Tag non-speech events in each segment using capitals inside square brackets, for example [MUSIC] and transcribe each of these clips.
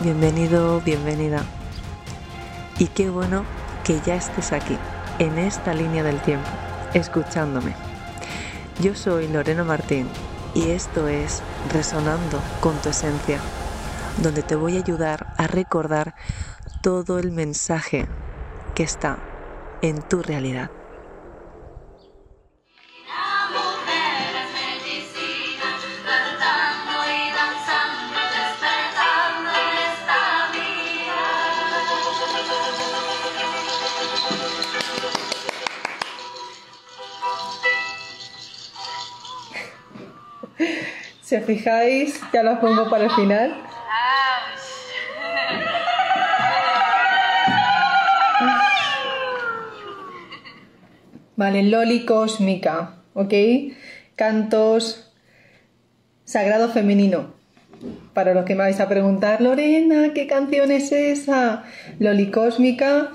bienvenido, bienvenida. Y qué bueno que ya estés aquí, en esta línea del tiempo, escuchándome. Yo soy Lorena Martín y esto es Resonando con tu Esencia, donde te voy a ayudar a recordar todo el mensaje que está en tu realidad. Si os fijáis, ya los pongo para el final. Vale, Loli Cósmica, ¿ok? Cantos Sagrado Femenino. Para los que me vais a preguntar, Lorena, ¿qué canción es esa? Loli Cósmica,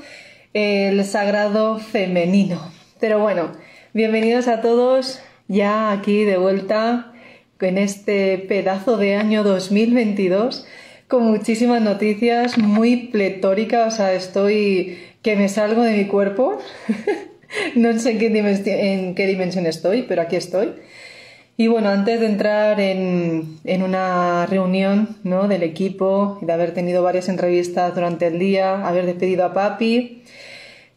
el Sagrado Femenino. Pero bueno, bienvenidos a todos ya aquí de vuelta en este pedazo de año 2022 con muchísimas noticias, muy pletórica, o sea, estoy que me salgo de mi cuerpo. [LAUGHS] no sé en qué, en qué, dimensión estoy, pero aquí estoy. Y bueno, antes de entrar en, en una reunión ¿no? del equipo y de haber tenido varias entrevistas durante el día, haber despedido a Papi,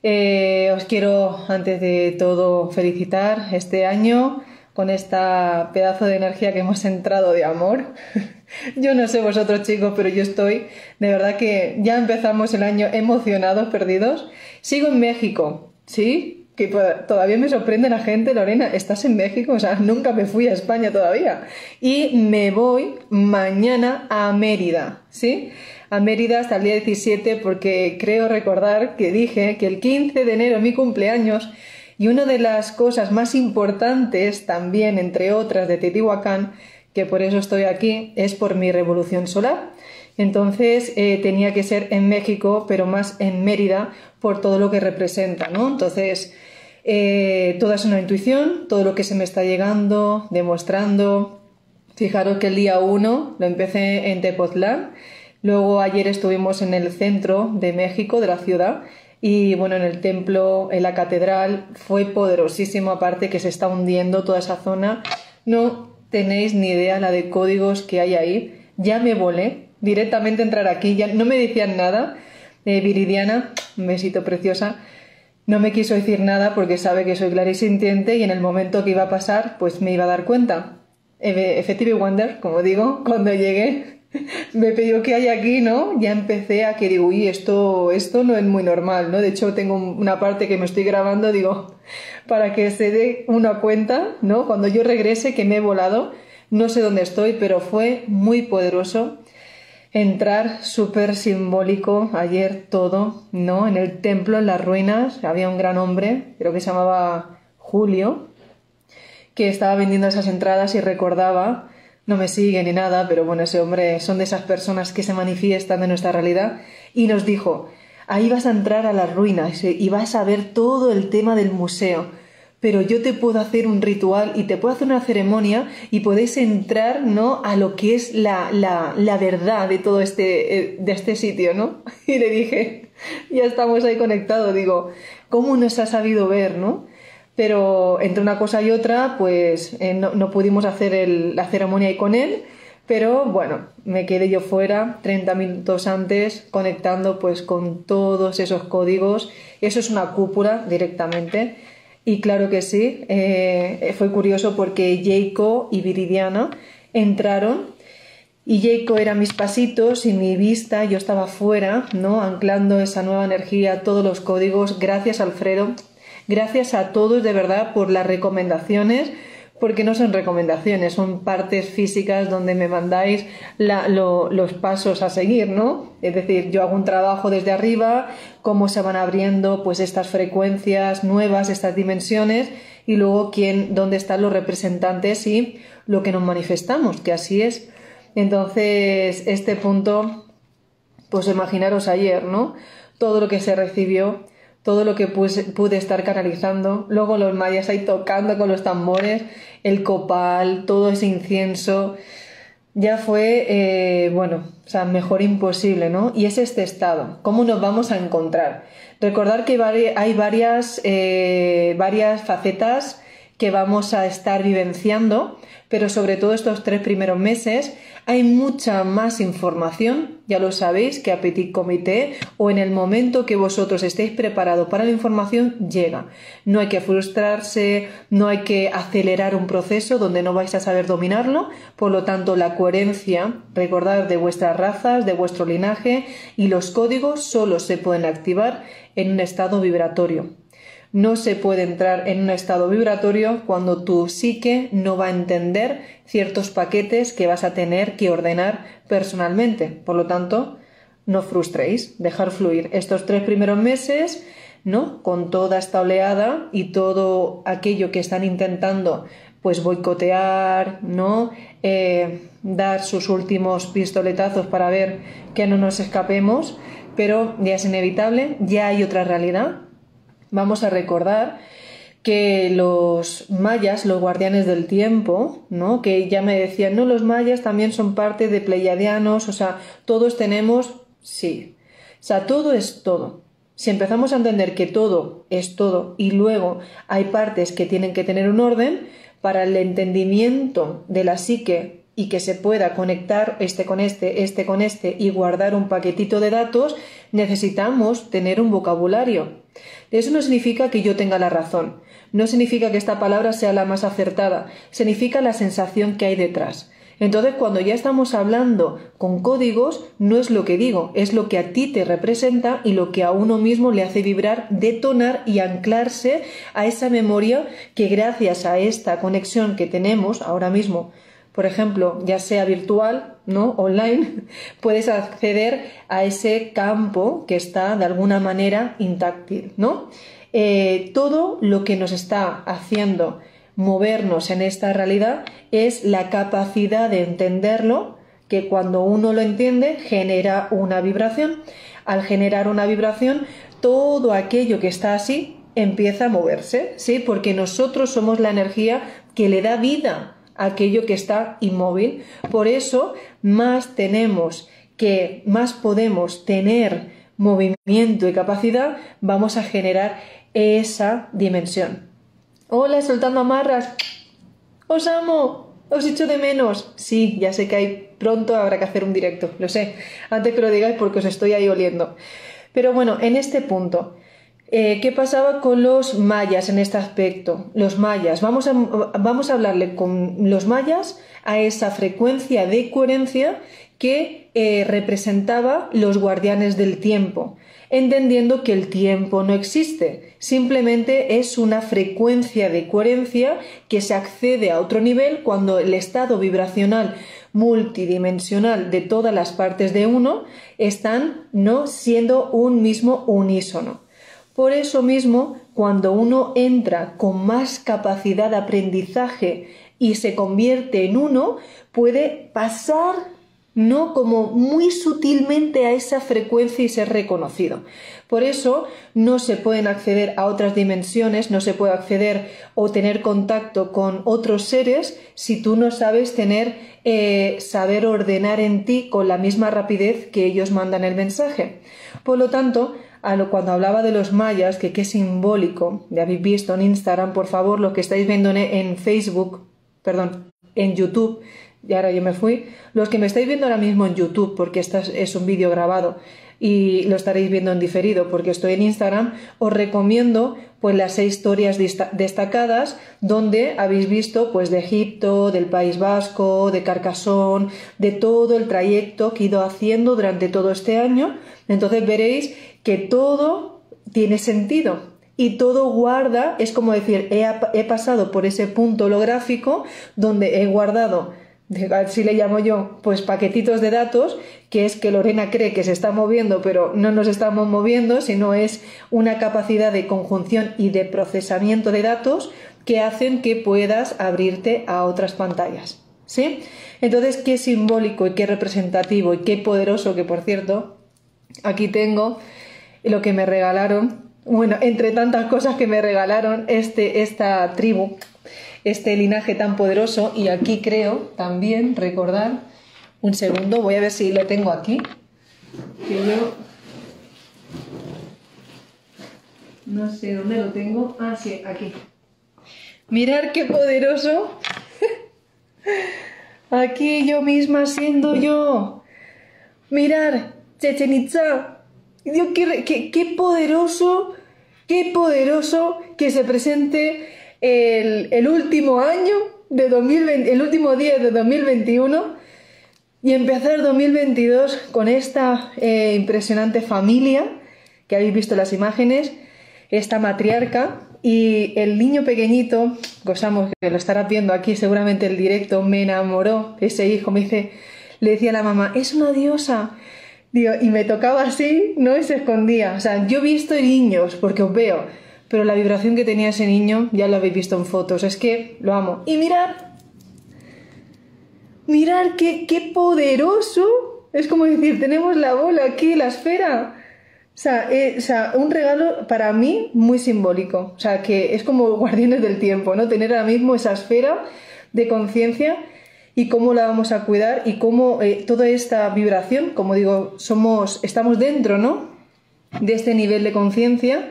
eh, os quiero antes de todo felicitar este año con esta pedazo de energía que hemos entrado de amor. [LAUGHS] yo no sé vosotros chicos, pero yo estoy, de verdad que ya empezamos el año emocionados, perdidos. Sigo en México, ¿sí? Que todavía me sorprende la gente, Lorena, ¿estás en México? O sea, [LAUGHS] nunca me fui a España todavía. Y me voy mañana a Mérida, ¿sí? A Mérida hasta el día 17 porque creo recordar que dije que el 15 de enero, mi cumpleaños, y una de las cosas más importantes también, entre otras, de Teotihuacán, que por eso estoy aquí, es por mi revolución solar. Entonces eh, tenía que ser en México, pero más en Mérida, por todo lo que representa, ¿no? Entonces, eh, toda es una intuición, todo lo que se me está llegando, demostrando. Fijaros que el día 1 lo empecé en Tepoztlán, luego ayer estuvimos en el centro de México, de la ciudad, y bueno, en el templo, en la catedral, fue poderosísimo, aparte que se está hundiendo toda esa zona. No tenéis ni idea la de códigos que hay ahí. Ya me volé directamente entrar aquí, ya no me decían nada. Eh, Viridiana, un besito preciosa, no me quiso decir nada porque sabe que soy clarisintiente y en el momento que iba a pasar, pues me iba a dar cuenta. Effective Wonder, como digo, cuando llegué, [LAUGHS] me pidió que hay aquí, ¿no? Ya empecé a que digo, uy, esto, esto no es muy normal, ¿no? De hecho, tengo una parte que me estoy grabando, digo, [LAUGHS] para que se dé una cuenta, ¿no? Cuando yo regrese, que me he volado, no sé dónde estoy, pero fue muy poderoso entrar, súper simbólico, ayer todo, ¿no? En el templo, en las ruinas, había un gran hombre, creo que se llamaba Julio, que estaba vendiendo esas entradas y recordaba no me sigue ni nada, pero bueno, ese hombre son de esas personas que se manifiestan de nuestra realidad y nos dijo, ahí vas a entrar a las ruinas y vas a ver todo el tema del museo, pero yo te puedo hacer un ritual y te puedo hacer una ceremonia y podéis entrar, ¿no?, a lo que es la, la, la verdad de todo este, eh, de este sitio, ¿no? [LAUGHS] Y le dije, ya estamos ahí conectados, digo, ¿cómo nos ha sabido ver, ¿no? Pero entre una cosa y otra, pues eh, no, pudimos hacer la ceremonia ahí con él, pero bueno, me quedé yo fuera 30 minutos antes conectando pues con todos esos códigos. Eso es una cúpula directamente. Y claro que sí, eh, fue curioso porque Jaco y Viridiana entraron y Jaco era mis pasitos y mi vista, yo estaba fuera, ¿no? Anclando esa nueva energía, todos los códigos. Gracias, Alfredo, Gracias a todos de verdad por las recomendaciones, porque no son recomendaciones, son partes físicas donde me mandáis los pasos a seguir, ¿no? Es decir, yo hago un trabajo desde arriba, cómo se van abriendo pues estas frecuencias nuevas, estas dimensiones, y luego quién, dónde están los representantes y lo que nos manifestamos, que así es. Entonces, este punto, pues imaginaros ayer, ¿no? Todo lo que se recibió todo lo que pude estar canalizando. Luego los mayas ahí tocando con los tambores, el copal, todo ese incienso. ya fue, eh, bueno, o sea, mejor imposible, ¿no? Y es este estado. ¿Cómo nos vamos a encontrar? Recordar que hay varias, eh, varias facetas que vamos a estar vivenciando, pero sobre todo estos tres primeros meses hay mucha más información, ya lo sabéis, que a Petit Comité o en el momento que vosotros estéis preparados para la información llega. No hay que frustrarse, no hay que acelerar un proceso donde no vais a saber dominarlo, por lo tanto la coherencia, recordad de vuestras razas, de vuestro linaje y los códigos solo se pueden activar en un estado vibratorio. No se puede entrar en un estado vibratorio cuando tu psique no va a entender ciertos paquetes que vas a tener que ordenar personalmente. Por lo tanto, no frustréis, dejar fluir estos tres primeros meses, ¿no? Con toda esta oleada y todo aquello que están intentando, pues boicotear, ¿no? Eh, dar sus últimos pistoletazos para ver que no nos escapemos, pero ya es inevitable, ya hay otra realidad, Vamos a recordar que los mayas, los guardianes del tiempo, ¿no? que ya me decían, no, los mayas también son parte de pleiadianos, o sea, todos tenemos, sí, o sea, todo es todo. Si empezamos a entender que todo es todo y luego hay partes que tienen que tener un orden, para el entendimiento de la psique y que se pueda conectar este con este, este con este y guardar un paquetito de datos, necesitamos tener un vocabulario. Eso no significa que yo tenga la razón, no significa que esta palabra sea la más acertada, significa la sensación que hay detrás. Entonces, cuando ya estamos hablando con códigos, no es lo que digo, es lo que a ti te representa y lo que a uno mismo le hace vibrar, detonar y anclarse a esa memoria que gracias a esta conexión que tenemos ahora mismo por ejemplo, ya sea virtual, ¿no? Online, [LAUGHS] puedes acceder a ese campo que está de alguna manera intáctil, ¿no? Eh, todo lo que nos está haciendo movernos en esta realidad es la capacidad de entenderlo, que cuando uno lo entiende genera una vibración. Al generar una vibración, todo aquello que está así empieza a moverse, ¿sí? Porque nosotros somos la energía que le da vida aquello que está inmóvil. Por eso más tenemos que, más podemos tener movimiento y capacidad, vamos a generar esa dimensión. Hola, soltando amarras. Os amo. Os echo de menos. Sí, ya sé que hay pronto habrá que hacer un directo, lo sé. Antes que lo digáis porque os estoy ahí oliendo. Pero bueno, en este punto, eh, ¿Qué pasaba con los mayas en este aspecto? Los mayas, vamos a, vamos a hablarle con los mayas a esa frecuencia de coherencia que eh, representaba los guardianes del tiempo, entendiendo que el tiempo no existe, simplemente es una frecuencia de coherencia que se accede a otro nivel cuando el estado vibracional multidimensional de todas las partes de uno están no siendo un mismo unísono. Por eso mismo, cuando uno entra con más capacidad de aprendizaje y se convierte en uno, puede pasar no como muy sutilmente a esa frecuencia y ser reconocido. Por eso no se pueden acceder a otras dimensiones, no se puede acceder o tener contacto con otros seres si tú no sabes tener, eh, saber ordenar en ti con la misma rapidez que ellos mandan el mensaje. Por lo tanto, cuando hablaba de los mayas, que qué simbólico, ya habéis visto en Instagram, por favor, lo que estáis viendo en, Facebook, perdón, en YouTube, y ahora yo me fui, los que me estáis viendo ahora mismo en YouTube, porque este es un vídeo grabado y lo estaréis viendo en diferido porque estoy en Instagram, os recomiendo pues las seis historias destacadas donde habéis visto pues de Egipto, del País Vasco, de Carcasón, de todo el trayecto que he ido haciendo durante todo este año. Entonces veréis que todo tiene sentido y todo guarda, es como decir, he, he pasado por ese punto holográfico donde he guardado si le llamo yo, pues paquetitos de datos, que es que Lorena cree que se está moviendo, pero no nos estamos moviendo, sino es una capacidad de conjunción y de procesamiento de datos que hacen que puedas abrirte a otras pantallas. ¿Sí? Entonces, qué simbólico y qué representativo y qué poderoso que, por cierto, aquí tengo lo que me regalaron. Bueno, entre tantas cosas que me regalaron este, esta tribu, este linaje tan poderoso. Y aquí creo también recordar Un segundo, voy a ver si lo tengo aquí. Que yo. No sé dónde lo tengo. Ah, sí, aquí. Mirar qué poderoso. [LAUGHS] Aquí yo misma siendo yo. Mirar, Chechen Itza. Dios, qué, poderoso, qué poderoso que se presente el, el último año de 2020, el último día de 2021 y empezar 2022 con esta eh, impresionante familia que habéis visto las imágenes, esta matriarca y el niño pequeñito, gozamos que lo estarás viendo aquí seguramente el directo, me enamoró ese hijo, me dice, le decía a la mamá, es una diosa. Digo, y me tocaba así, no y se escondía. O sea, yo he visto niños, porque os veo, pero la vibración que tenía ese niño ya lo habéis visto en fotos, es que lo amo. Y mirad, mirad qué, qué poderoso. Es como decir, tenemos la bola aquí, la esfera. O sea, eh, o sea, un regalo para mí muy simbólico. O sea, que es como guardianes del tiempo, ¿no? Tener ahora mismo esa esfera de conciencia y cómo la vamos a cuidar y cómo eh, toda esta vibración, como digo, somos, estamos dentro, ¿no? De este nivel de conciencia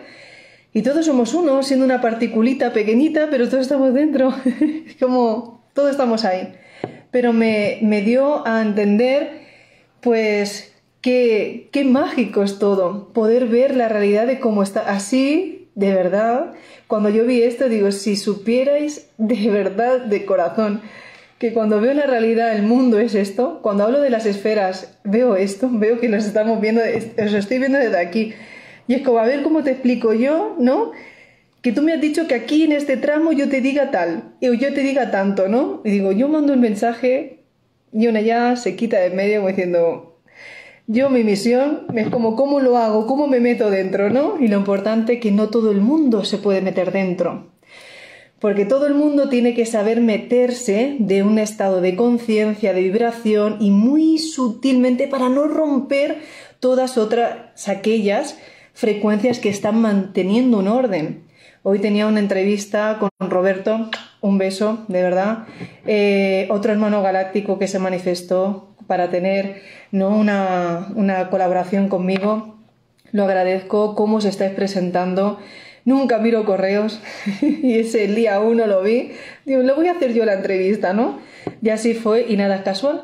y todos somos uno, siendo una particulita pequeñita, pero todos estamos dentro. [LAUGHS] como, todos estamos ahí. Pero me, me dio a entender, pues, Qué, qué mágico es todo, poder ver la realidad de cómo está así, de verdad. Cuando yo vi esto, digo, si supierais de verdad, de corazón, que cuando veo la realidad, el mundo es esto, cuando hablo de las esferas, veo esto, [LAUGHS] veo que nos estamos viendo, os estoy viendo desde aquí. Y es como, a ver cómo te explico yo, ¿no? Que tú me has dicho que aquí en este tramo yo te diga tal, o yo te diga tanto, ¿no? Y digo, yo mando un mensaje y una ya se quita de medio como diciendo, yo mi misión es como cómo lo hago, cómo me meto dentro, ¿no? Y lo importante es que no todo el mundo se puede meter dentro. Porque todo el mundo tiene que saber meterse de un estado de conciencia, de vibración y muy sutilmente para no romper todas otras aquellas frecuencias que están manteniendo un orden. Hoy tenía una entrevista con Roberto, un beso, de verdad. Eh, otro hermano galáctico que se manifestó para tener ¿no? una, una colaboración conmigo. Lo agradezco, cómo se estáis presentando. Nunca miro correos [LAUGHS] y ese día uno lo vi. Digo, le voy a hacer yo la entrevista, ¿no? Y así fue y nada casual.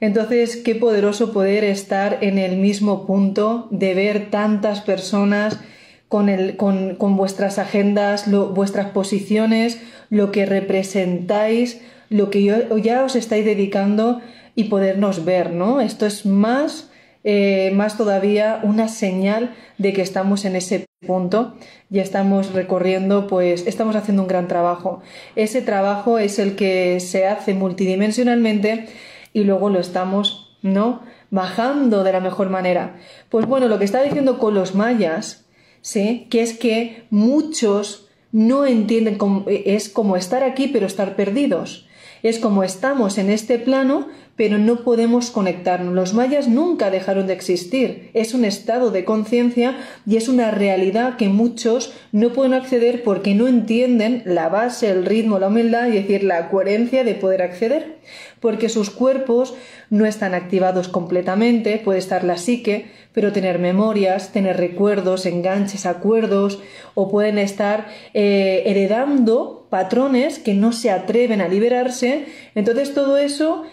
Entonces, qué poderoso poder estar en el mismo punto de ver tantas personas con, el, con, con vuestras agendas, vuestras posiciones, lo que representáis, lo que yo, ya os estáis dedicando y podernos ver, ¿no? Esto es más, eh, más todavía una señal de que estamos en ese punto y estamos recorriendo, pues estamos haciendo un gran trabajo. Ese trabajo es el que se hace multidimensionalmente y luego lo estamos, ¿no? Bajando de la mejor manera. Pues bueno, lo que está diciendo con los mayas, ¿sí? Que es que muchos no entienden cómo, es como estar aquí pero estar perdidos. Es como estamos en este plano, pero no podemos conectarnos. Los mayas nunca dejaron de existir. Es un estado de conciencia y es una realidad que muchos no pueden acceder porque no entienden la base, el ritmo, la humildad y decir la coherencia de poder acceder. Porque sus cuerpos no están activados completamente, puede estar la psique, pero tener memorias, tener recuerdos, enganches, acuerdos, o pueden estar eh, heredando patrones que no se atreven a liberarse. Entonces todo eso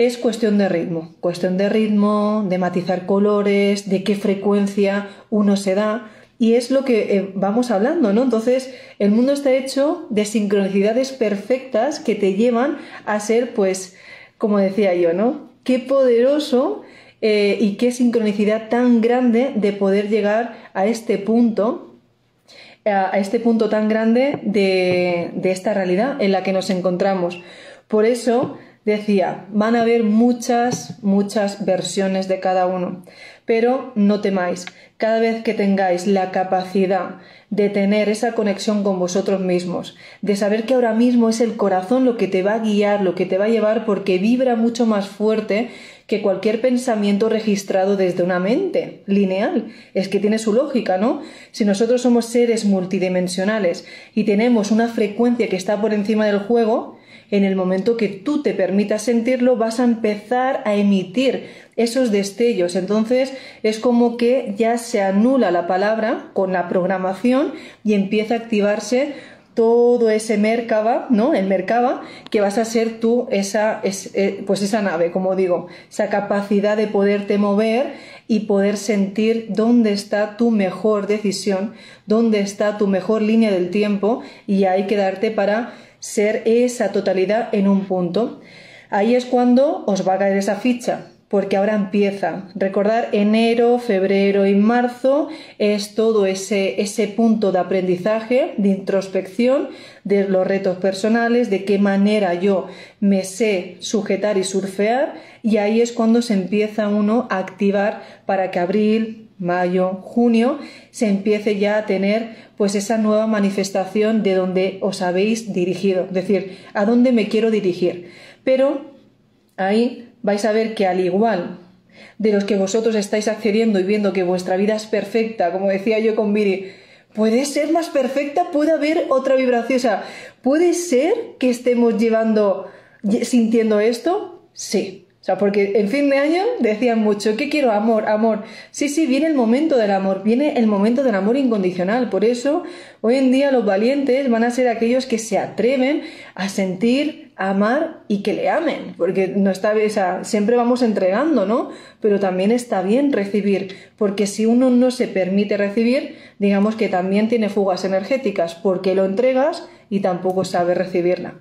es cuestión de ritmo, cuestión de ritmo, de matizar colores, de qué frecuencia uno se da. Y es lo que eh, vamos hablando, ¿no? Entonces, el mundo está hecho de sincronicidades perfectas que te llevan a ser, pues, como decía yo, ¿no? Qué poderoso eh, y qué sincronicidad tan grande de poder llegar a este punto, a este punto tan grande de, de esta realidad en la que nos encontramos. Por eso, decía, van a haber muchas, muchas versiones de cada uno, pero no temáis, cada vez que tengáis la capacidad de tener esa conexión con vosotros mismos, de saber que ahora mismo es el corazón lo que te va a guiar, lo que te va a llevar, porque vibra mucho más fuerte que cualquier pensamiento registrado desde una mente lineal. Es que tiene su lógica, ¿no? Si nosotros somos seres multidimensionales y tenemos una frecuencia que está por encima del juego, en el momento que tú te permitas sentirlo, vas a empezar a emitir esos destellos. Entonces es como que ya se anula la palabra con la programación y empieza a activarse todo ese Merkaba, ¿no? El Merkaba, que vas a ser tú esa, eh, pues esa nave, como digo, esa capacidad de poderte mover y poder sentir dónde está tu mejor decisión, dónde está tu mejor línea del tiempo y ahí quedarte para ser esa totalidad en un punto. Ahí es cuando os va a caer esa ficha, porque ahora empieza. Recordar enero, febrero y marzo es todo ese, ese punto de aprendizaje, de introspección de los retos personales, de qué manera yo me sé sujetar y surfear, y ahí es cuando se empieza uno a activar para que abril, mayo, junio se empiece ya a tener pues esa nueva manifestación de donde os habéis dirigido, es decir, a dónde me quiero dirigir. Pero ahí vais a ver que al igual de los que vosotros estáis accediendo y viendo que vuestra vida es perfecta, como decía yo con Miri, puede ser más perfecta, puede haber otra vibración, o sea, puede ser que estemos llevando, sintiendo esto, sí. Porque en fin de año decían mucho, ¿qué quiero? Amor, amor. Sí, sí, viene el momento del amor, viene el momento del amor incondicional. Por eso, hoy en día los valientes van a ser aquellos que se atreven a sentir, amar y que le amen. Porque no está, o siempre vamos entregando, ¿no? Pero también está bien recibir, porque si uno no se permite recibir, digamos que también tiene fugas energéticas, porque lo entregas y tampoco sabe recibirla.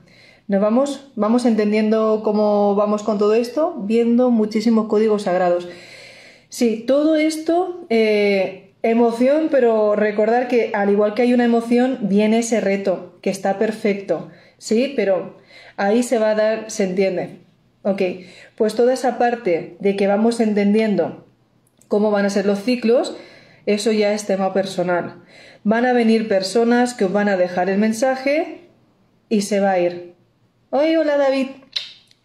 Nos vamos, vamos entendiendo cómo vamos con todo esto, viendo muchísimos códigos sagrados. Sí, todo esto, eh, emoción, pero recordar que al igual que hay una emoción, viene ese reto, que está perfecto. Sí, pero ahí se va a dar, se entiende. Ok, pues toda esa parte de que vamos entendiendo cómo van a ser los ciclos, eso ya es tema personal. Van a venir personas que os van a dejar el mensaje y se va a ir. Oye, hola David.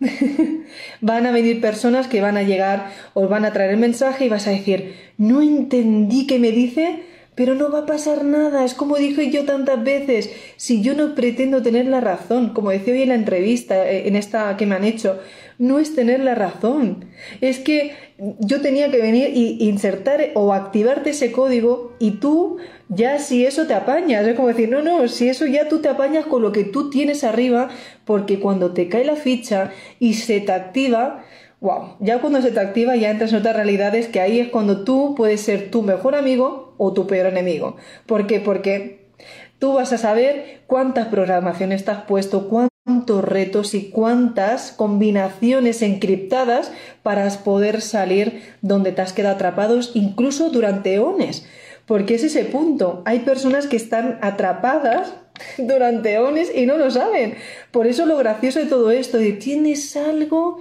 [LAUGHS] van a venir personas que van a llegar, os van a traer el mensaje y vas a decir, no entendí qué me dice, pero no va a pasar nada. Es como dije yo tantas veces, si yo no pretendo tener la razón, como decía hoy en la entrevista, eh, en esta que me han hecho, no es tener la razón. Es que yo tenía que venir y insertar o activarte ese código y tú ya si eso te apañas, es como decir, no, no, si eso ya tú te apañas con lo que tú tienes arriba, porque cuando te cae la ficha y se te activa, wow, ya cuando se te activa ya entras en otras realidades que ahí es cuando tú puedes ser tu mejor amigo o tu peor enemigo. ¿Por qué? Porque tú vas a saber cuántas programaciones te has puesto, cuántos retos y cuántas combinaciones encriptadas para poder salir donde te has quedado atrapados incluso durante eones. Porque es ese punto. Hay personas que están atrapadas durante y no lo saben. Por eso lo gracioso de todo esto, de tienes algo,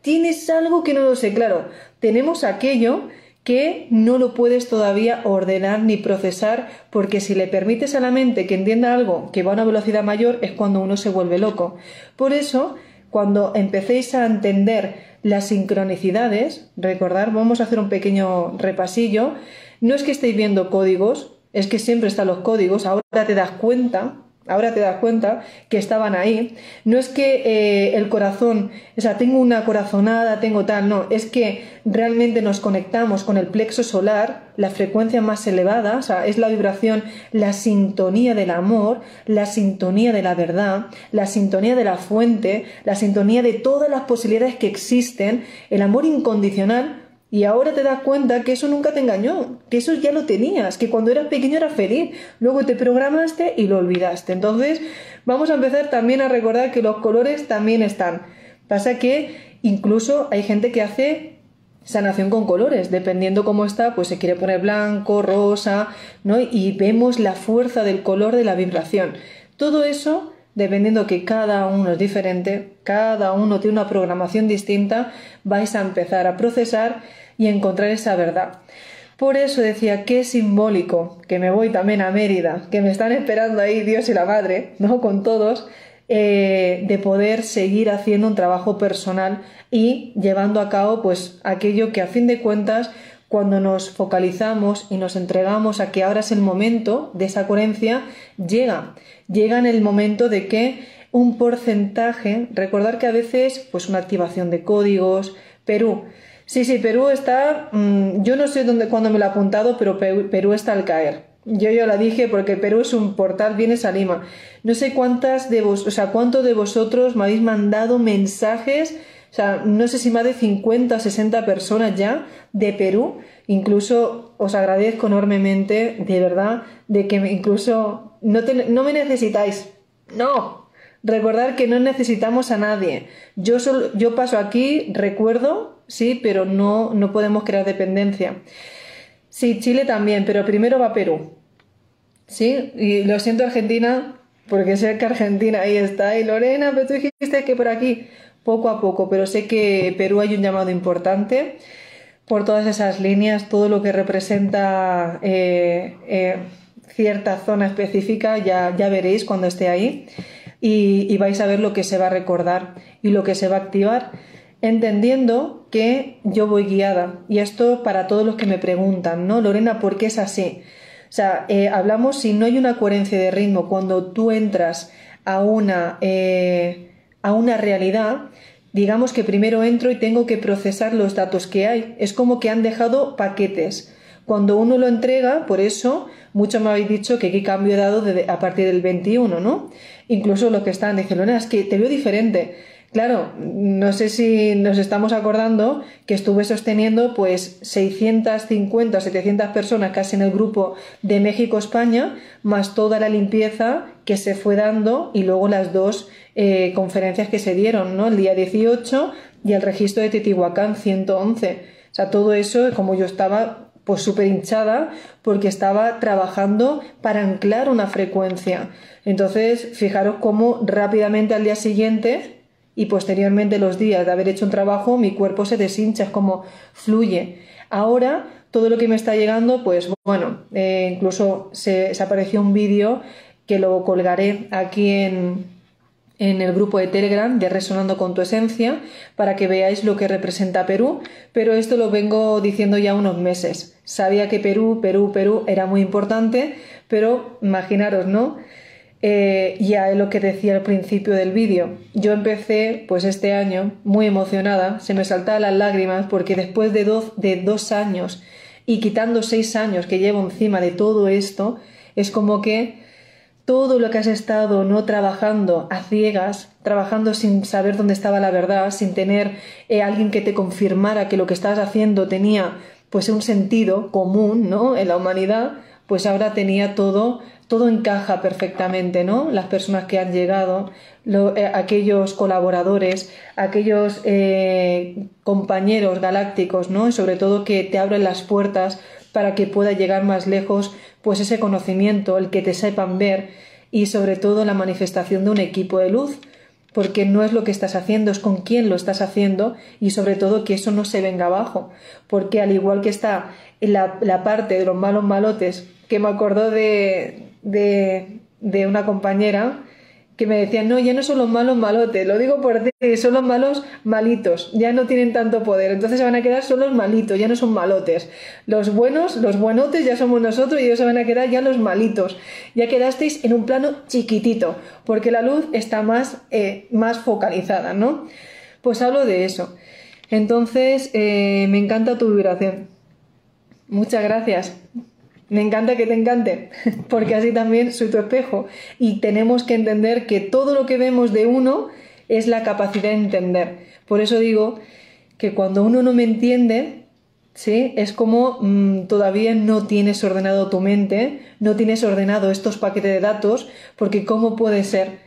tienes algo que no lo sé. Claro, tenemos aquello que no lo puedes todavía ordenar ni procesar porque si le permites a la mente que entienda algo que va a una velocidad mayor es cuando uno se vuelve loco. Por eso, cuando empecéis a entender las sincronicidades, recordar, vamos a hacer un pequeño repasillo, no es que estéis viendo códigos, es que siempre están los códigos, ahora te das cuenta, ahora te das cuenta que estaban ahí. No es que eh, el corazón, o sea, tengo una corazonada, tengo tal, no, es que realmente nos conectamos con el plexo solar, la frecuencia más elevada, o sea, es la vibración, la sintonía del amor, la sintonía de la verdad, la sintonía de la fuente, la sintonía de todas las posibilidades que existen, el amor incondicional y ahora te das cuenta que eso nunca te engañó, que eso ya lo tenías, que cuando eras pequeño eras feliz, luego te programaste y lo olvidaste. Entonces, vamos a empezar también a recordar que los colores también están. Pasa que incluso hay gente que hace sanación con colores, dependiendo cómo está, pues se quiere poner blanco, rosa, ¿no? Y vemos la fuerza del color de la vibración. Todo eso dependiendo que cada uno es diferente, cada uno tiene una programación distinta, vais a empezar a procesar y encontrar esa verdad. Por eso decía, qué simbólico, que me voy también a Mérida, que me están esperando ahí Dios y la Madre, ¿no? Con todos, eh, de poder seguir haciendo un trabajo personal y llevando a cabo, pues, aquello que a fin de cuentas, cuando nos focalizamos y nos entregamos a que ahora es el momento de esa coherencia, llega. Llega en el momento de que un porcentaje, recordar que a veces, pues una activación de códigos, Perú. Sí, sí, Perú está, mm, yo no sé dónde, cuándo me lo he apuntado, pero Perú está al caer. Yo ya la dije porque Perú es un portal, vienes a Lima. No sé cuántas de vos, o sea, cuánto de vosotros me habéis mandado mensajes, o sea, no sé si más de 50 o 60 personas ya de Perú. Incluso os agradezco enormemente, de verdad, de que incluso no, no me necesitáis. No, recordar que no necesitamos a nadie. Yo, solo, yo paso aquí, recuerdo, sí, pero no, no podemos crear dependencia. Sí, Chile también, pero primero va Perú. Sí, y lo siento Argentina, porque sé que Argentina ahí está. Y Lorena, pero tú dijiste que por aquí, poco a poco, pero sé que Perú hay un llamado importante por todas esas líneas, todo lo que representa eh, eh, cierta zona específica, ya, ya veréis cuando esté ahí. Y, y vais a ver lo que se va a recordar y lo que se va a activar entendiendo que yo voy guiada. Y esto para todos los que me preguntan, ¿no? Lorena, ¿por qué es así? O sea, eh, hablamos si no hay una coherencia de ritmo cuando tú entras a una, eh, a una realidad, digamos que primero entro y tengo que procesar los datos que hay. Es como que han dejado paquetes. Cuando uno lo entrega, por eso muchos me habéis dicho que qué cambio he dado a partir del 21, ¿no? Incluso lo que están, dicen, Lorena, es que te veo diferente. Claro, no sé si nos estamos acordando que estuve sosteniendo pues 650 o 700 personas casi en el grupo de México-España, más toda la limpieza que se fue dando y luego las dos eh, conferencias que se dieron, ¿no? El día 18 y el registro de Teotihuacán 111. O sea, todo eso, como yo estaba pues súper hinchada porque estaba trabajando para anclar una frecuencia. Entonces, fijaros cómo rápidamente al día siguiente y posteriormente los días de haber hecho un trabajo mi cuerpo se deshincha, es como fluye. Ahora todo lo que me está llegando, pues bueno, eh, incluso se, apareció un vídeo que lo colgaré aquí en, en el grupo de Telegram de Resonando con tu Esencia para que veáis lo que representa Perú, pero esto lo vengo diciendo ya unos meses. Sabía que Perú, Perú, Perú era muy importante, pero imaginaros, ¿no? Eh, ya es lo que decía al principio del vídeo. Yo empecé, pues este año, muy emocionada, se me saltaban las lágrimas porque después de dos, de dos años y quitando seis años que llevo encima de todo esto, es como que todo lo que has estado no trabajando a ciegas, trabajando sin saber dónde estaba la verdad, sin tener eh, alguien que te confirmara que lo que estabas haciendo tenía pues un sentido común, ¿no? En la humanidad, pues ahora tenía todo todo encaja perfectamente, ¿no? Las personas que han llegado, eh, aquellos colaboradores, aquellos eh, compañeros galácticos, ¿no? Y sobre todo que te abren las puertas para que pueda llegar más lejos, pues ese conocimiento, el que te sepan ver y sobre todo la manifestación de un equipo de luz, porque no es lo que estás haciendo, es con quién lo estás haciendo y sobre todo que eso no se venga abajo, porque al igual que está en la, la parte de los malos malotes, que me acordó de, de, de una compañera que me decía, no, ya no son los malos malotes, lo digo por decir, son los malos malitos, ya no tienen tanto poder, entonces se van a quedar solo los malitos, ya no son malotes. Los buenos, los buenotes ya somos nosotros y ellos se van a quedar ya los malitos. Ya quedasteis en un plano chiquitito, porque la luz está más, eh, más focalizada, ¿no? Pues hablo de eso. Entonces, eh, me encanta tu vibración. Muchas gracias. Me encanta que te encante, [LAUGHS] porque así también soy tu espejo. Y tenemos que entender que todo lo que vemos de uno es la capacidad de entender. Por eso digo que cuando uno no me entiende, ¿sí? es como mm, todavía no tienes ordenado tu mente, no tienes ordenado estos paquetes de datos, porque ¿cómo puede ser?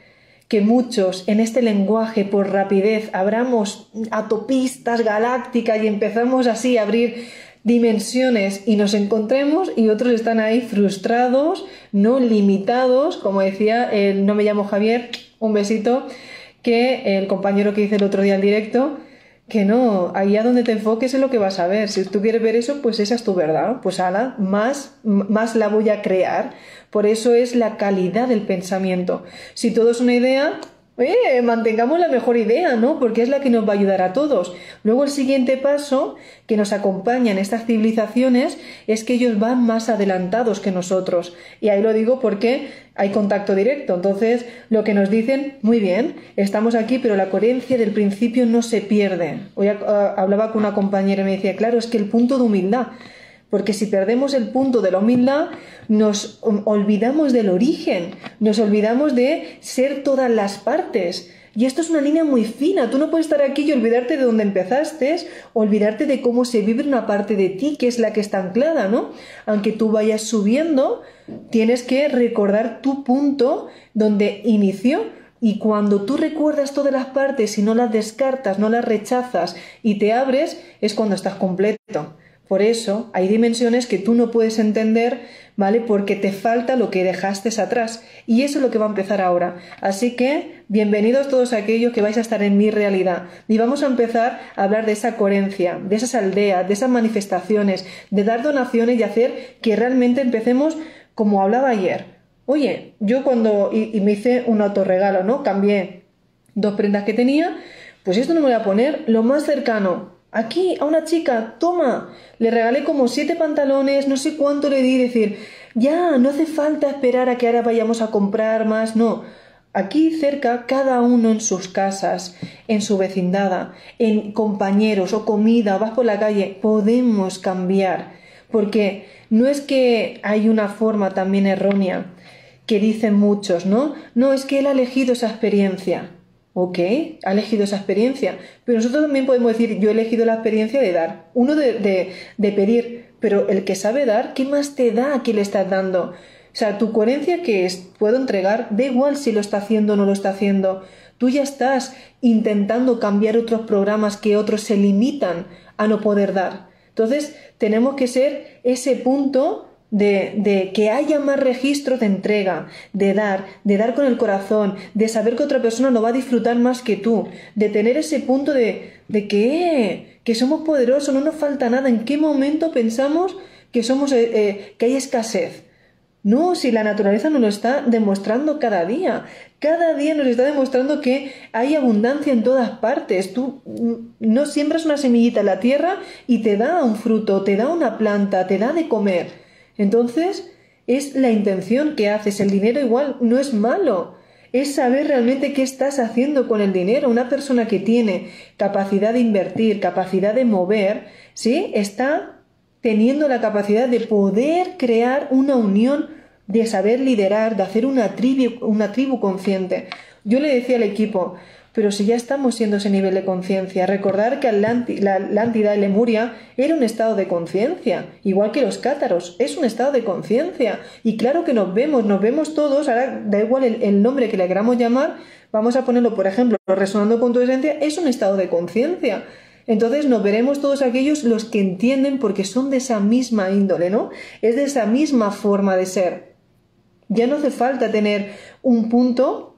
que muchos en este lenguaje por rapidez abramos autopistas galácticas y empezamos así a abrir dimensiones y nos encontremos y otros están ahí frustrados, no limitados, como decía el no me llamo Javier, un besito, que el compañero que hice el otro día en directo, que no, ahí a donde te enfoques es lo que vas a ver. Si tú quieres ver eso, pues esa es tu verdad. Pues ala, más, más la voy a crear. Por eso es la calidad del pensamiento. Si todo es una idea, Oye, mantengamos la mejor idea, ¿no? Porque es la que nos va a ayudar a todos. Luego el siguiente paso que nos acompaña en estas civilizaciones es que ellos van más adelantados que nosotros. Y ahí lo digo porque hay contacto directo. Entonces, lo que nos dicen, muy bien, estamos aquí, pero la coherencia del principio no se pierde. Hoy ah, hablaba con una compañera y me decía, claro, es que el punto de humildad. Porque si perdemos el punto de la humildad, nos olvidamos del origen, nos olvidamos de ser todas las partes. Y esto es una línea muy fina. Tú no puedes estar aquí y olvidarte de dónde empezaste, olvidarte de cómo se vive una parte de ti que es la que está anclada, ¿no? Aunque tú vayas subiendo, tienes que recordar tu punto donde inició. Y cuando tú recuerdas todas las partes y no las descartas, no las rechazas y te abres, es cuando estás completo. Por eso hay dimensiones que tú no puedes entender, ¿vale? Porque te falta lo que dejaste atrás. Y eso es lo que va a empezar ahora. Así que, bienvenidos todos aquellos que vais a estar en mi realidad. Y vamos a empezar a hablar de esa coherencia, de esas aldeas, de esas manifestaciones, de dar donaciones y hacer que realmente empecemos como hablaba ayer. Oye, yo cuando y, me hice un autorregalo, ¿no? Cambié dos prendas que tenía, pues esto no me voy a poner lo más cercano Aquí, a una chica, toma. Le regalé como siete pantalones, no sé cuánto le di, decir, ya, no hace falta esperar a que ahora vayamos a comprar más, no. Aquí cerca, cada uno en sus casas, en su vecindad, en compañeros o comida, vas por la calle, podemos cambiar. Porque no es que hay una forma también errónea que dicen muchos, ¿no? No, es que él ha elegido esa experiencia. Ok, ha elegido esa experiencia. Pero nosotros también podemos decir, yo he elegido la experiencia de dar. Uno de, de, pedir, pero el que sabe dar, ¿qué más te da a quien le estás dando? O sea, tu coherencia que es, puedo entregar, da igual si lo está haciendo o no lo está haciendo. Tú ya estás intentando cambiar otros programas que otros se limitan a no poder dar. Entonces, tenemos que ser ese punto de, que haya más registro de entrega, de dar, de dar con el corazón, de saber que otra persona lo va a disfrutar más que tú, de tener ese punto de, de que, que somos poderosos, no nos falta nada. ¿En qué momento pensamos que somos, eh, eh, que hay escasez? No, si la naturaleza nos lo está demostrando cada día. Cada día nos está demostrando que hay abundancia en todas partes. Tú mm, no siembras una semillita en la tierra y te da un fruto, te da una planta, te da de comer. Entonces, es la intención que haces. El dinero igual no es malo. Es saber realmente qué estás haciendo con el dinero. Una persona que tiene capacidad de invertir, capacidad de mover, ¿sí? Está teniendo la capacidad de poder crear una unión, de saber liderar, de hacer una tribu, una tribu consciente. Yo le decía al equipo, pero si ya estamos siendo ese nivel de conciencia, recordar que la Atlántida de Lemuria era un estado de conciencia, igual que los cátaros, es un estado de conciencia. Y claro que nos vemos, nos vemos todos, ahora da igual el, nombre que le queramos llamar, vamos a ponerlo, por ejemplo, resonando con tu esencia, es un estado de conciencia. Entonces nos veremos todos aquellos los que entienden porque son de esa misma índole, ¿no? Es de esa misma forma de ser. Ya no hace falta tener un punto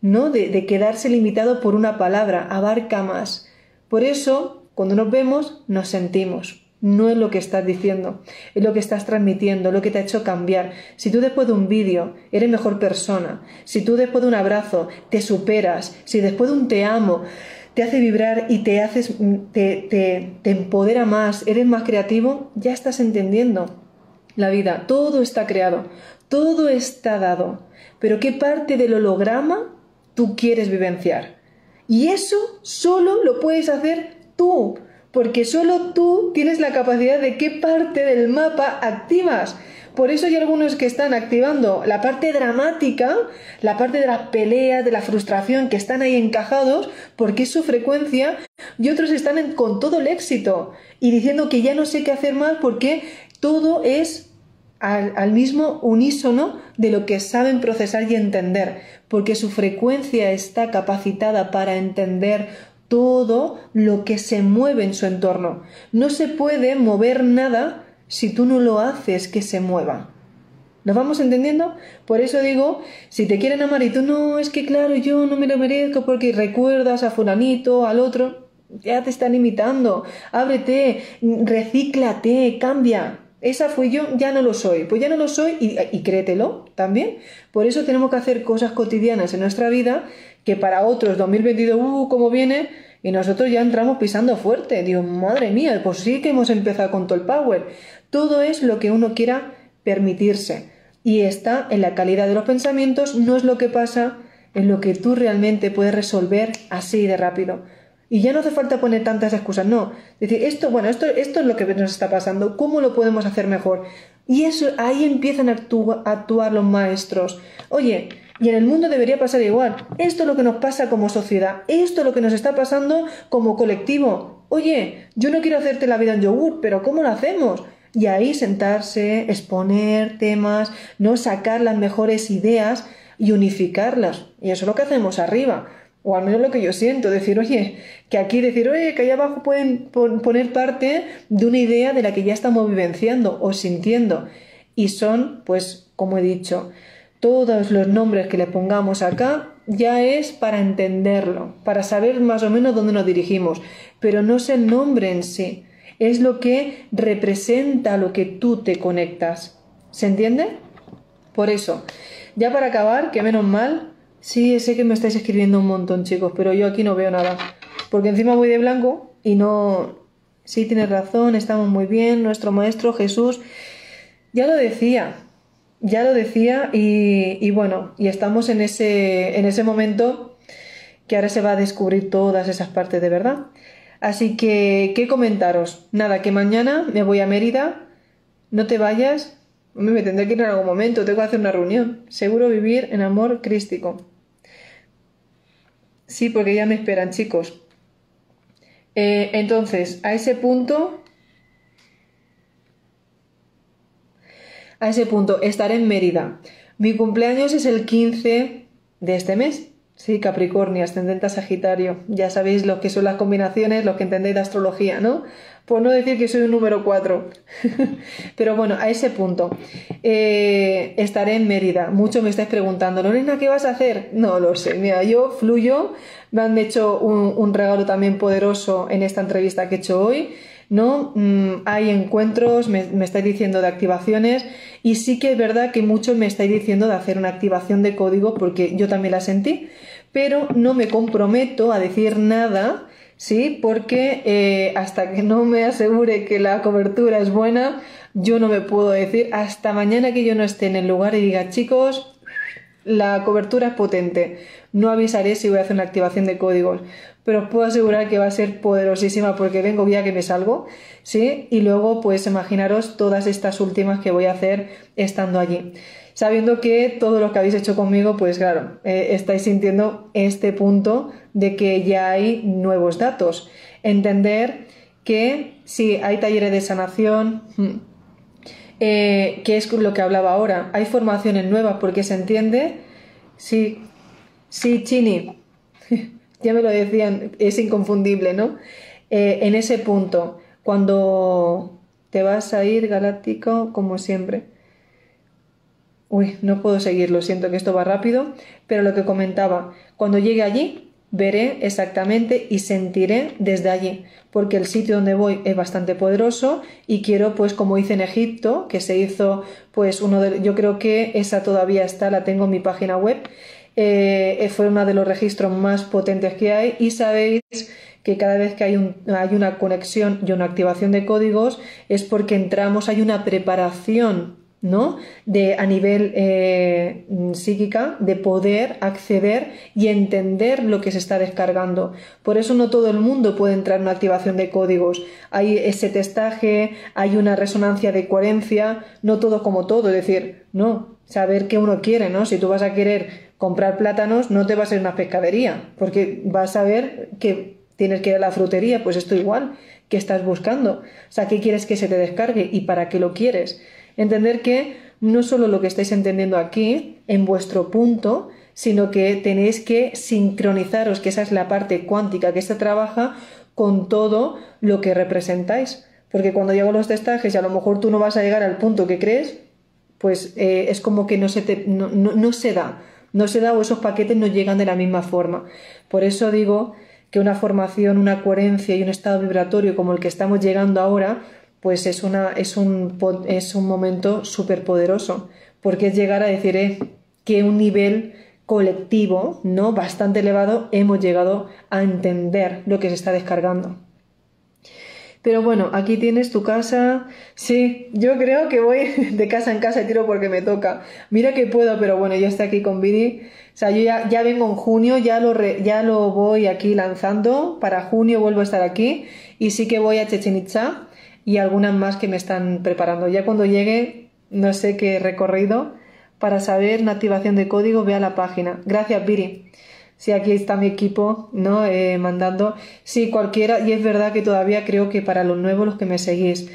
¿no? De, quedarse limitado por una palabra, abarca más. Por eso, cuando nos vemos, nos sentimos. No es lo que estás diciendo, es lo que estás transmitiendo, lo que te ha hecho cambiar. Si tú después de un vídeo eres mejor persona, si tú después de un abrazo te superas, si después de un te amo te hace vibrar y te haces, te, te, te empodera más, eres más creativo, ya estás entendiendo la vida. Todo está creado, todo está dado. Pero ¿qué parte del holograma tú quieres vivenciar. Y eso solo lo puedes hacer tú, porque solo tú tienes la capacidad de qué parte del mapa activas. Por eso hay algunos que están activando la parte dramática, la parte de las peleas, de la frustración, que están ahí encajados, porque es su frecuencia, y otros están con todo el éxito y diciendo que ya no sé qué hacer más porque todo es al, mismo unísono de lo que saben procesar y entender, porque su frecuencia está capacitada para entender todo lo que se mueve en su entorno. No se puede mover nada si tú no lo haces que se mueva. ¿Nos vamos entendiendo? Por eso digo, si te quieren amar y tú no, es que claro, yo no me lo merezco porque recuerdas a fulanito, al otro, ya te están imitando. Ábrete, recíclate, cambia. Esa fui yo, ya no lo soy. Pues ya no lo soy y, créetelo también. Por eso tenemos que hacer cosas cotidianas en nuestra vida que para otros 2022, uh, ¿cómo viene? Y nosotros ya entramos pisando fuerte. Digo, madre mía, pues sí que hemos empezado con todo el power. Todo es lo que uno quiera permitirse. Y está en la calidad de los pensamientos, no es lo que pasa en lo que tú realmente puedes resolver así de rápido. Y ya no hace falta poner tantas excusas, no. Decir, esto, bueno, esto, esto es lo que nos está pasando, ¿cómo lo podemos hacer mejor? Y eso, ahí empiezan a, actuar los maestros. Oye, y en el mundo debería pasar igual. Esto es lo que nos pasa como sociedad, esto es lo que nos está pasando como colectivo. Oye, yo no quiero hacerte la vida en yogur, pero ¿cómo lo hacemos? Y ahí sentarse, exponer temas, no sacar las mejores ideas y unificarlas. Y eso es lo que hacemos arriba. O al menos lo que yo siento, decir, oye, que aquí decir, oye, que ahí abajo pueden poner parte de una idea de la que ya estamos vivenciando o sintiendo. Y son, pues, como he dicho, todos los nombres que le pongamos acá ya es para entenderlo, para saber más o menos dónde nos dirigimos, pero no es el nombre en sí, es lo que representa lo que tú te conectas. ¿Se entiende? Por eso, ya para acabar, que menos mal, sí, sé que me estáis escribiendo un montón, chicos, pero yo aquí no veo nada. Porque encima voy de blanco y no... Sí, tienes razón, estamos muy bien, nuestro Maestro Jesús ya lo decía, ya lo decía y, y, bueno, y estamos en ese, en ese momento que ahora se va a descubrir todas esas partes de verdad. Así que, ¿qué comentaros? Nada, que mañana me voy a Mérida, no te vayas, me tendré que ir en algún momento, tengo que hacer una reunión. Seguro vivir en amor crístico. Sí, porque ya me esperan, chicos. Eh, entonces, a ese punto, a ese punto, estaré en Mérida. Mi cumpleaños es el 15 de este mes. Sí, Capricornio, ascendente a Sagitario. Ya sabéis lo que son las combinaciones, lo que entendéis de astrología, ¿no? Por no decir que soy un número 4. [LAUGHS] Pero bueno, a ese punto. Eh, estaré en Mérida. Mucho me estáis preguntando, Lorena, ¿qué vas a hacer? No lo sé. Mira, yo fluyo. Me han hecho un, regalo también poderoso en esta entrevista que he hecho hoy. ¿no? Mm, hay encuentros, me, me, estáis diciendo de activaciones y sí que es verdad que muchos me estáis diciendo de hacer una activación de código porque yo también la sentí pero no me comprometo a decir nada, ¿sí? Porque eh, hasta que no me asegure que la cobertura es buena, yo no me puedo decir hasta mañana que yo no esté en el lugar y diga, chicos, la cobertura es potente. No avisaré si voy a hacer una activación de códigos, pero os puedo asegurar que va a ser poderosísima porque vengo ya que me salgo, ¿sí? Y luego, pues imaginaros todas estas últimas que voy a hacer estando allí sabiendo que todo lo que habéis hecho conmigo, pues claro, eh, estáis sintiendo este punto de que ya hay nuevos datos. Entender que si hay talleres de sanación, hmm, eh, que es lo que hablaba ahora, hay formaciones nuevas porque se entiende, sí, sí, Chini, [LAUGHS] ya me lo decían, es inconfundible, ¿no? Eh, en ese punto, cuando te vas a ir galáctico como siempre Uy, no puedo seguirlo, siento que esto va rápido, pero lo que comentaba, cuando llegue allí, veré exactamente y sentiré desde allí, porque el sitio donde voy es bastante poderoso y quiero, pues como hice en Egipto, que se hizo, pues uno de, yo creo que esa todavía está, la tengo en mi página web, eh, fue uno de los registros más potentes que hay y sabéis que cada vez que hay, un, hay una conexión y una activación de códigos es porque entramos, hay una preparación ¿no? De, a nivel eh, psíquica, de poder acceder y entender lo que se está descargando. Por eso no todo el mundo puede entrar en una activación de códigos. Hay ese testaje, hay una resonancia de coherencia, no todo como todo, es decir, no, saber qué uno quiere, ¿no? Si tú vas a querer comprar plátanos, no te vas a ir a una pescadería, porque vas a ver que tienes que ir a la frutería, pues esto igual, ¿qué estás buscando? O sea, ¿qué quieres que se te descargue y para qué lo quieres? Entender que no solo lo que estáis entendiendo aquí, en vuestro punto, sino que tenéis que sincronizaros, que esa es la parte cuántica que se trabaja con todo lo que representáis. Porque cuando llego los testajes y a lo mejor tú no vas a llegar al punto que crees, pues eh, es como que no se, te, no, no se da, no se da o esos paquetes no llegan de la misma forma. Por eso digo que una formación, una coherencia y un estado vibratorio como el que estamos llegando ahora, pues es, una, es, un, es un momento súper poderoso, porque es llegar a decir eh, que un nivel colectivo, ¿no? Bastante elevado, hemos llegado a entender lo que se está descargando. Pero bueno, aquí tienes tu casa. Sí, yo creo que voy [LAUGHS] de casa en casa y tiro porque me toca. Mira que puedo, pero bueno, yo estoy aquí con Viri. O sea, yo ya, ya vengo en junio, ya lo, ya lo voy aquí lanzando. Para junio vuelvo a estar aquí. Y sí que voy a Chechen Itza y algunas más que me están preparando. Ya cuando llegue, no sé qué recorrido, para saber una activación de código, vea la página. Gracias, Viri. Sí, aquí está mi equipo, ¿no? Eh, mandando. Sí, cualquiera, y es verdad que todavía creo que para los nuevos, los que me seguís,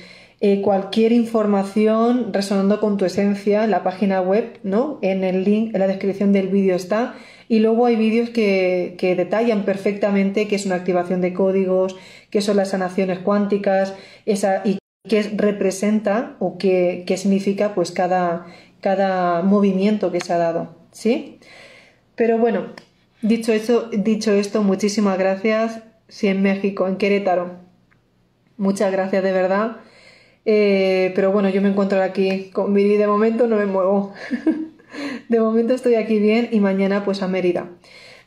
eh, cualquier información resonando con tu esencia, en la página web, ¿no? En el link, en la descripción del vídeo está. Y luego hay vídeos que, que detallan perfectamente qué es una activación de códigos, qué son las sanaciones cuánticas, esa, y qué representa o qué, qué significa pues cada, cada movimiento que se ha dado. ¿Sí? Pero bueno, dicho dicho esto, muchísimas gracias. Sí, en México, en Querétaro. Muchas gracias de verdad. Eh, pero bueno, yo me encuentro aquí con Viri. De momento no me muevo. [LAUGHS] de momento estoy aquí bien y mañana pues a Mérida.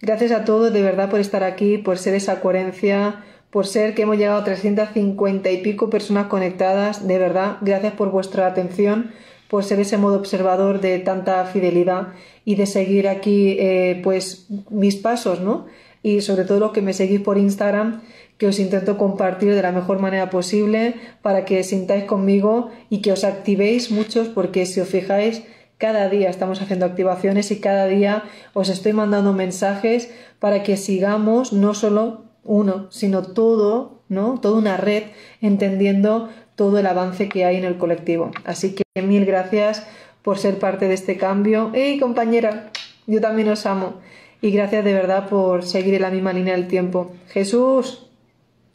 Gracias a todos de verdad por estar aquí, por ser esa coherencia, por ser que hemos llegado a 350 y pico personas conectadas. De verdad, gracias por vuestra atención, por ser ese modo observador de tanta fidelidad y de seguir aquí eh, pues mis pasos, ¿no? Y sobre todo lo que me seguís por Instagram, que os intento compartir de la mejor manera posible para que sintáis conmigo y que os activéis muchos, porque si os fijáis, cada día estamos haciendo activaciones y cada día os estoy mandando mensajes para que sigamos no solo uno, sino todo, ¿no? Toda una red entendiendo todo el avance que hay en el colectivo. Así que mil gracias por ser parte de este cambio. ¡Hey, compañera! Yo también os amo. Y gracias de verdad por seguir en la misma línea del tiempo. Jesús,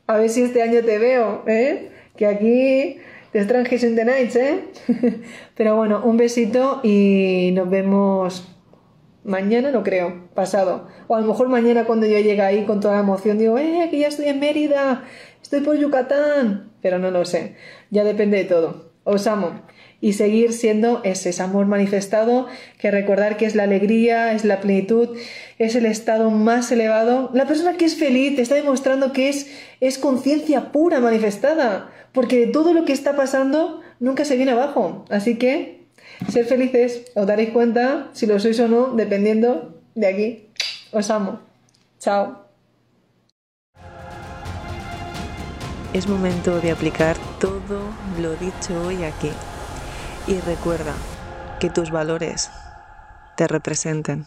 a ver si este año te veo, ¿eh? Que aquí te Strangers in the Nights, ¿eh? [LAUGHS] Pero bueno, un besito y nos vemos mañana, no creo, pasado. O a lo mejor mañana cuando yo llegue ahí con toda la emoción digo, ¡eh, que ya estoy en Mérida! Estoy por Yucatán. Pero no lo sé. Ya depende de todo. Os amo y seguir siendo ese, amor manifestado, que recordar que es la alegría, es la plenitud, es el estado más elevado. La persona que es feliz está demostrando que es, es conciencia pura manifestada, porque de todo lo que está pasando nunca se viene abajo. Así que, ser felices, os daréis cuenta si lo sois o no, dependiendo de aquí. Os amo. Chao. Es momento de aplicar todo lo dicho hoy aquí. Y recuerda que tus valores te representen.